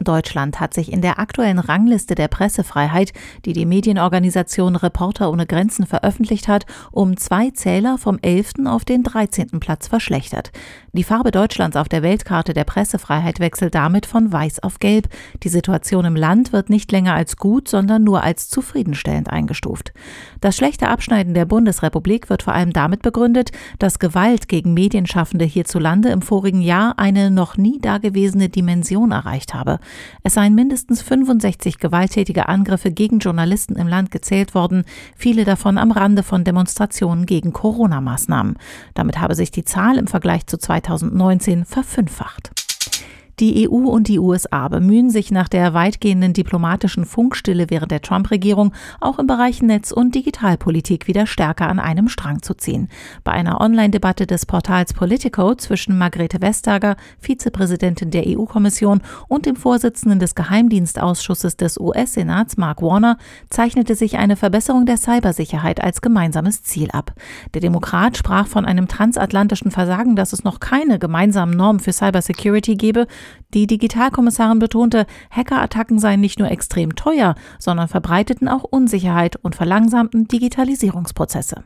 Deutschland hat sich in der aktuellen Rangliste der Pressefreiheit, die die Medienorganisation Reporter ohne Grenzen veröffentlicht hat, um zwei Zähler vom 11. auf den 13. Platz verschlechtert. Die Farbe Deutschlands auf der Weltkarte der Pressefreiheit wechselt damit von weiß auf gelb. Die Situation im Land wird nicht länger als gut, sondern nur als zufriedenstellend eingestuft. Das schlechte Abschneiden der Bundesrepublik wird vor allem damit begründet, dass Gewalt gegen Medienschaffende hierzulande im vorigen Jahr eine noch nie dagewesene Dimension erreicht habe. Es seien mindestens 65 gewalttätige Angriffe gegen Journalisten im Land gezählt worden, viele davon am Rande von Demonstrationen gegen Corona-Maßnahmen. Damit habe sich die Zahl im Vergleich zu 2019 verfünffacht. Die EU und die USA bemühen sich nach der weitgehenden diplomatischen Funkstille während der Trump-Regierung auch im Bereich Netz- und Digitalpolitik wieder stärker an einem Strang zu ziehen. Bei einer Online-Debatte des Portals Politico zwischen Margrethe Vestager, Vizepräsidentin der EU-Kommission und dem Vorsitzenden des Geheimdienstausschusses des US-Senats Mark Warner zeichnete sich eine Verbesserung der Cybersicherheit als gemeinsames Ziel ab. Der Demokrat sprach von einem transatlantischen Versagen, dass es noch keine gemeinsamen Normen für Cybersecurity gebe die Digitalkommissarin betonte, Hackerattacken seien nicht nur extrem teuer, sondern verbreiteten auch Unsicherheit und verlangsamten Digitalisierungsprozesse.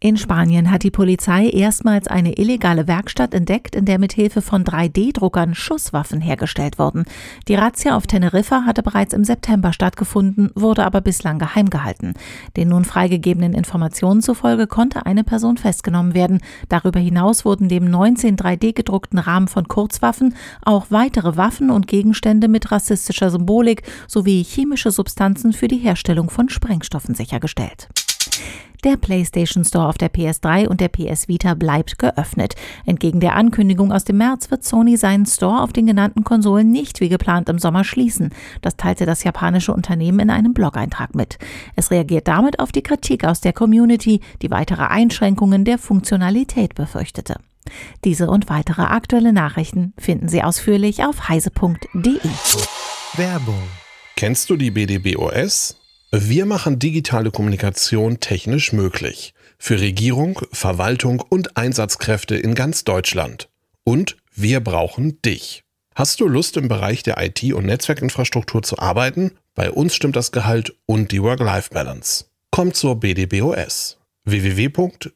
In Spanien hat die Polizei erstmals eine illegale Werkstatt entdeckt, in der mithilfe von 3D-Druckern Schusswaffen hergestellt wurden. Die Razzia auf Teneriffa hatte bereits im September stattgefunden, wurde aber bislang geheim gehalten. Den nun freigegebenen Informationen zufolge konnte eine Person festgenommen werden. Darüber hinaus wurden neben 19 3D-gedruckten Rahmen von Kurzwaffen auch weitere Waffen und Gegenstände mit rassistischer Symbolik sowie chemische Substanzen für die Herstellung von Sprengstoffen sichergestellt. Der PlayStation Store auf der PS3 und der PS Vita bleibt geöffnet. Entgegen der Ankündigung aus dem März wird Sony seinen Store auf den genannten Konsolen nicht wie geplant im Sommer schließen. Das teilte das japanische Unternehmen in einem Blog-Eintrag mit. Es reagiert damit auf die Kritik aus der Community, die weitere Einschränkungen der Funktionalität befürchtete. Diese und weitere aktuelle Nachrichten finden Sie ausführlich auf heise.de. Werbung. Kennst du die BDBOS? Wir machen digitale Kommunikation technisch möglich. Für Regierung, Verwaltung und Einsatzkräfte in ganz Deutschland. Und wir brauchen dich. Hast du Lust im Bereich der IT- und Netzwerkinfrastruktur zu arbeiten? Bei uns stimmt das Gehalt und die Work-Life-Balance. Komm zur BDBOS. www.bdbos.de